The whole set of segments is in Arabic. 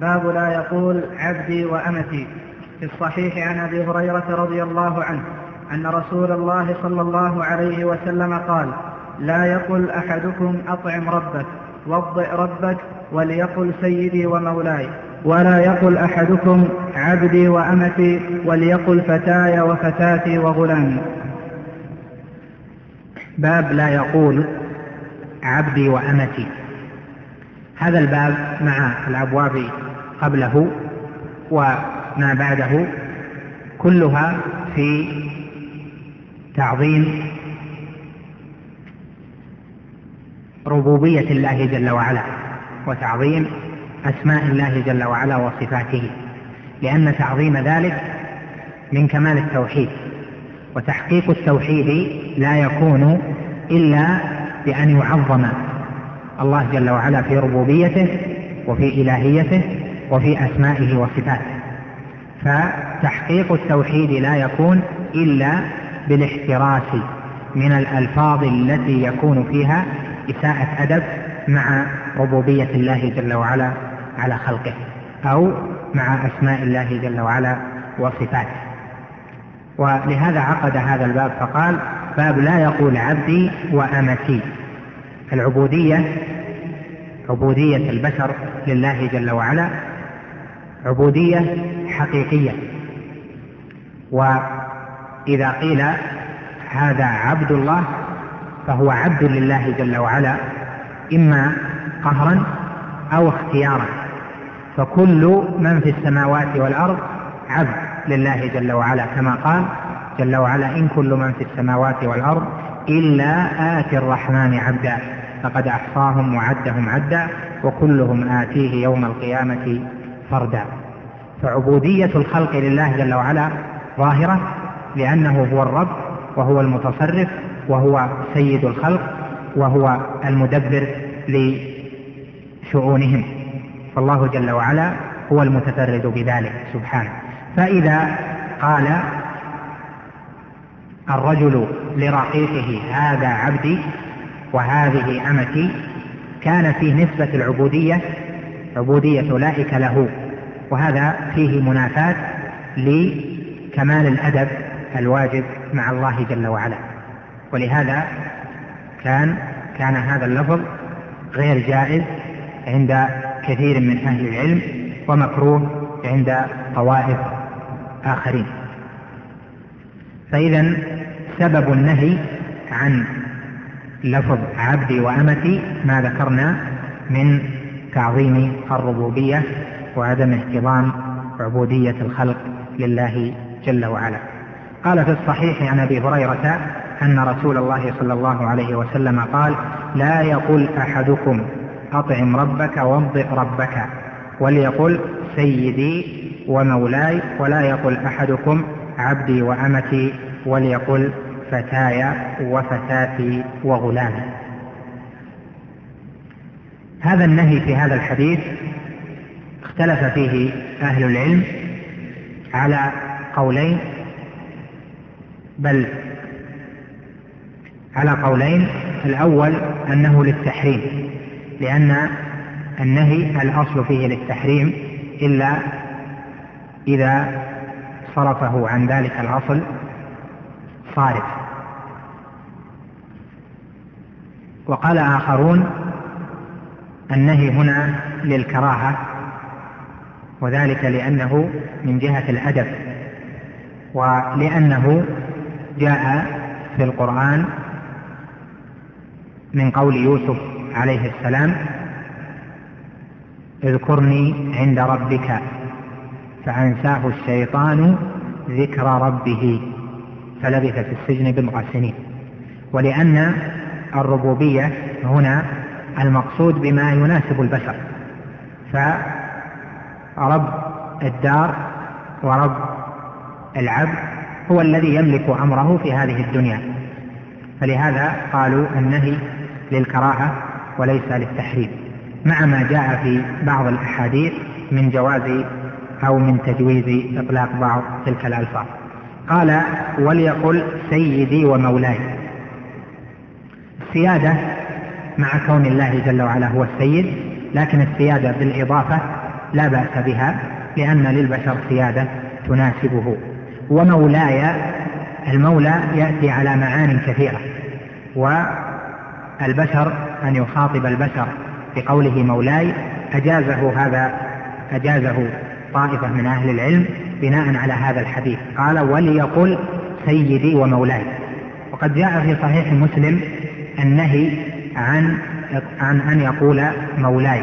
باب لا يقول عبدي وأمتي. في الصحيح عن أبي هريرة رضي الله عنه أن رسول الله صلى الله عليه وسلم قال لا يقل أحدكم أطعم ربك وضئ ربك وليقل سيدي ومولاي. ولا يقل أحدكم عبدي وأمتي وليقل فتاي وفتاتي وغلامي. باب لا يقول عبدي وأمتي. هذا الباب مع الأبواب قبله وما بعده كلها في تعظيم ربوبية الله جل وعلا وتعظيم أسماء الله جل وعلا وصفاته لأن تعظيم ذلك من كمال التوحيد وتحقيق التوحيد لا يكون إلا بأن يعظم الله جل وعلا في ربوبيته وفي إلهيته وفي أسمائه وصفاته. فتحقيق التوحيد لا يكون إلا بالاحتراس من الألفاظ التي يكون فيها إساءة أدب مع ربوبية الله جل وعلا على خلقه أو مع أسماء الله جل وعلا وصفاته. ولهذا عقد هذا الباب فقال باب لا يقول عبدي وأمتي. العبودية عبودية البشر لله جل وعلا عبودية حقيقية. وإذا قيل هذا عبد الله فهو عبد لله جل وعلا إما قهرا أو اختيارا. فكل من في السماوات والأرض عبد لله جل وعلا كما قال جل وعلا إن كل من في السماوات والأرض إلا آتي الرحمن عبدا فقد أحصاهم وعدهم عدا وكلهم آتيه يوم القيامة فردا. فعبودية الخلق لله جل وعلا ظاهرة لأنه هو الرب وهو المتصرف وهو سيد الخلق وهو المدبر لشؤونهم. فالله جل وعلا هو المتفرد بذلك سبحانه. فإذا قال الرجل لرقيقه هذا عبدي وهذه أمتي كان فيه نسبة العبودية عبودية أولئك له. وهذا فيه منافاة لكمال الأدب الواجب مع الله جل وعلا. ولهذا كان كان هذا اللفظ غير جائز عند كثير من أهل العلم ومكروه عند طوائف آخرين. فإذا سبب النهي عن لفظ عبدي وأمتي ما ذكرنا من تعظيم الربوبية وعدم احتضان عبودية الخلق لله جل وعلا. قال في الصحيح عن أبي هريرة أن رسول الله صلى الله عليه وسلم قال لا يقل أحدكم أطعم ربك وامضئ ربك وليقل سيدي ومولاي ولا يقل أحدكم عبدي وأمتي وليقل فتاي وفتاتي وغلامي. هذا النهي في هذا الحديث اختلف فيه أهل العلم على قولين بل على قولين الأول أنه للتحريم لأن النهي الأصل فيه للتحريم إلا إذا صرفه عن ذلك الأصل صارف. وقال آخرون النهي هنا للكراهة وذلك لأنه من جهة الأدب ولأنه جاء في القرآن من قول يوسف عليه السلام اذكرني عند ربك فأنساه الشيطان ذكر ربه فلبث في السجن بضع سنين. ولأن الربوبية هنا المقصود بما يناسب البشر. فرب الدار ورب العبد هو الذي يملك أمره في هذه الدنيا. فلهذا قالوا النهي للكراهة وليس للتحريم. مع ما جاء في بعض الأحاديث من جواز أو من تجويز إطلاق بعض تلك الألفاظ. قال وليقل سيدي ومولاي. السياده مع كون الله جل وعلا هو السيد لكن السيادة بالإضافة لا بأس بها لأن للبشر سيادة تناسبه. ومولاي المولى يأتي على معان كثيرة والبشر أن يخاطب البشر بقوله مولاي أجازه هذا أجازه طائفة من أهل العلم بناء على هذا الحديث. قال وليقل سيدي ومولاي. وقد جاء في صحيح مسلم النهي عن عن أن يقول مولاي.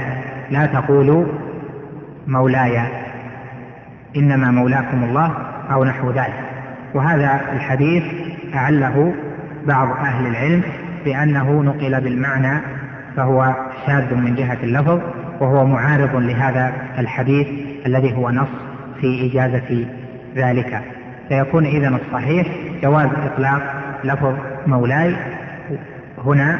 لا تقولوا مولاي. إنما مولاكم الله أو نحو ذلك. وهذا الحديث أعله بعض أهل العلم بأنه نقل بالمعنى فهو شاذ من جهة اللفظ وهو معارض لهذا الحديث الذي هو نص في إجازة ذلك. فيكون إذا الصحيح جواز إطلاق لفظ مولاي هنا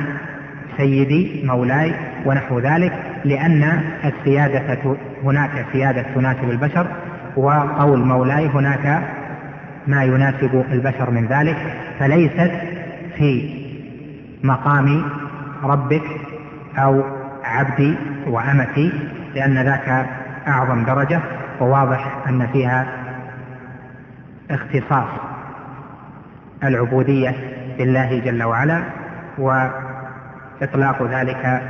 سيدي مولاي ونحو ذلك لأن السيادة هناك سيادة تناسب البشر وقول مولاي هناك ما يناسب البشر من ذلك فليست في مقام ربك أو عبدي وأمتي لأن ذاك أعظم درجة وواضح أن فيها اختصاص العبودية لله جل وعلا وإطلاق ذلك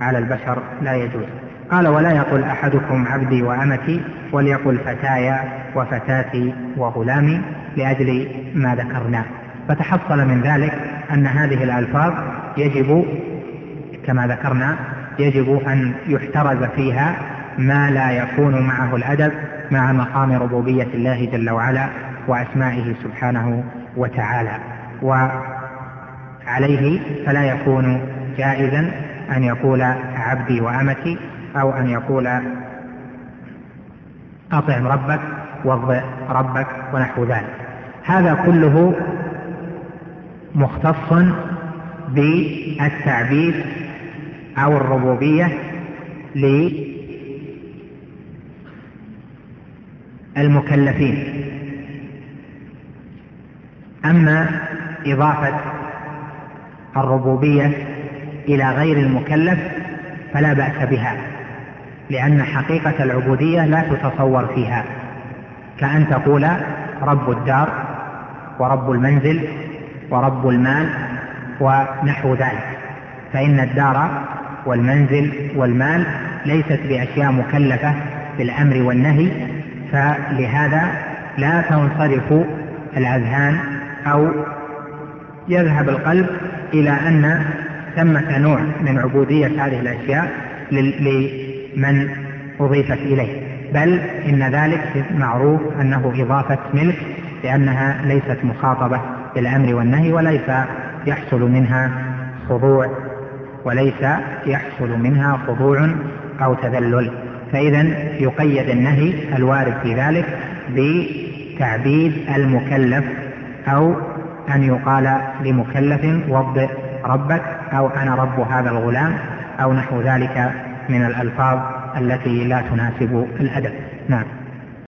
على البشر لا يجوز. قال ولا يقول أحدكم عبدي وأمتي وليقل فتايا وفتاتي وغلامي لأجل ما ذكرنا فتحصل من ذلك أن هذه الألفاظ يجب كما ذكرنا يجب أن يحترز فيها ما لا يكون معه الأدب مع مقام ربوبية الله جل وعلا وأسمائه سبحانه وتعالى. وعليه فلا يكون جائزا أن يقول عبدي وأمتي أو أن يقول أطعم ربك وضع ربك ونحو ذلك. هذا كله مختص بالتعبيد أو الربوبية للمكلفين. أما إضافة الربوبية إلى غير المكلف فلا بأس بها لأن حقيقة العبودية لا تتصور فيها. كأن تقول رب الدار ورب المنزل ورب المال ونحو ذلك فإن الدار والمنزل والمال ليست بأشياء مكلفة بالأمر والنهي فلهذا لا تنصرف الأذهان أو يذهب القلب إلى أن ثمة نوع من عبودية هذه الأشياء لمن أضيفت إليه. بل إن ذلك معروف أنه إضافة ملك لأنها ليست مخاطبة بالأمر والنهي وليس يحصل منها خضوع وليس يحصل منها خضوع أو تذلل. فإذا يقيد النهي الوارد في ذلك بتعبيد المكلف أو أن يقال لمكلف وضع ربك أو أنا رب هذا الغلام أو نحو ذلك من الألفاظ التي لا تناسب الأدب. نعم.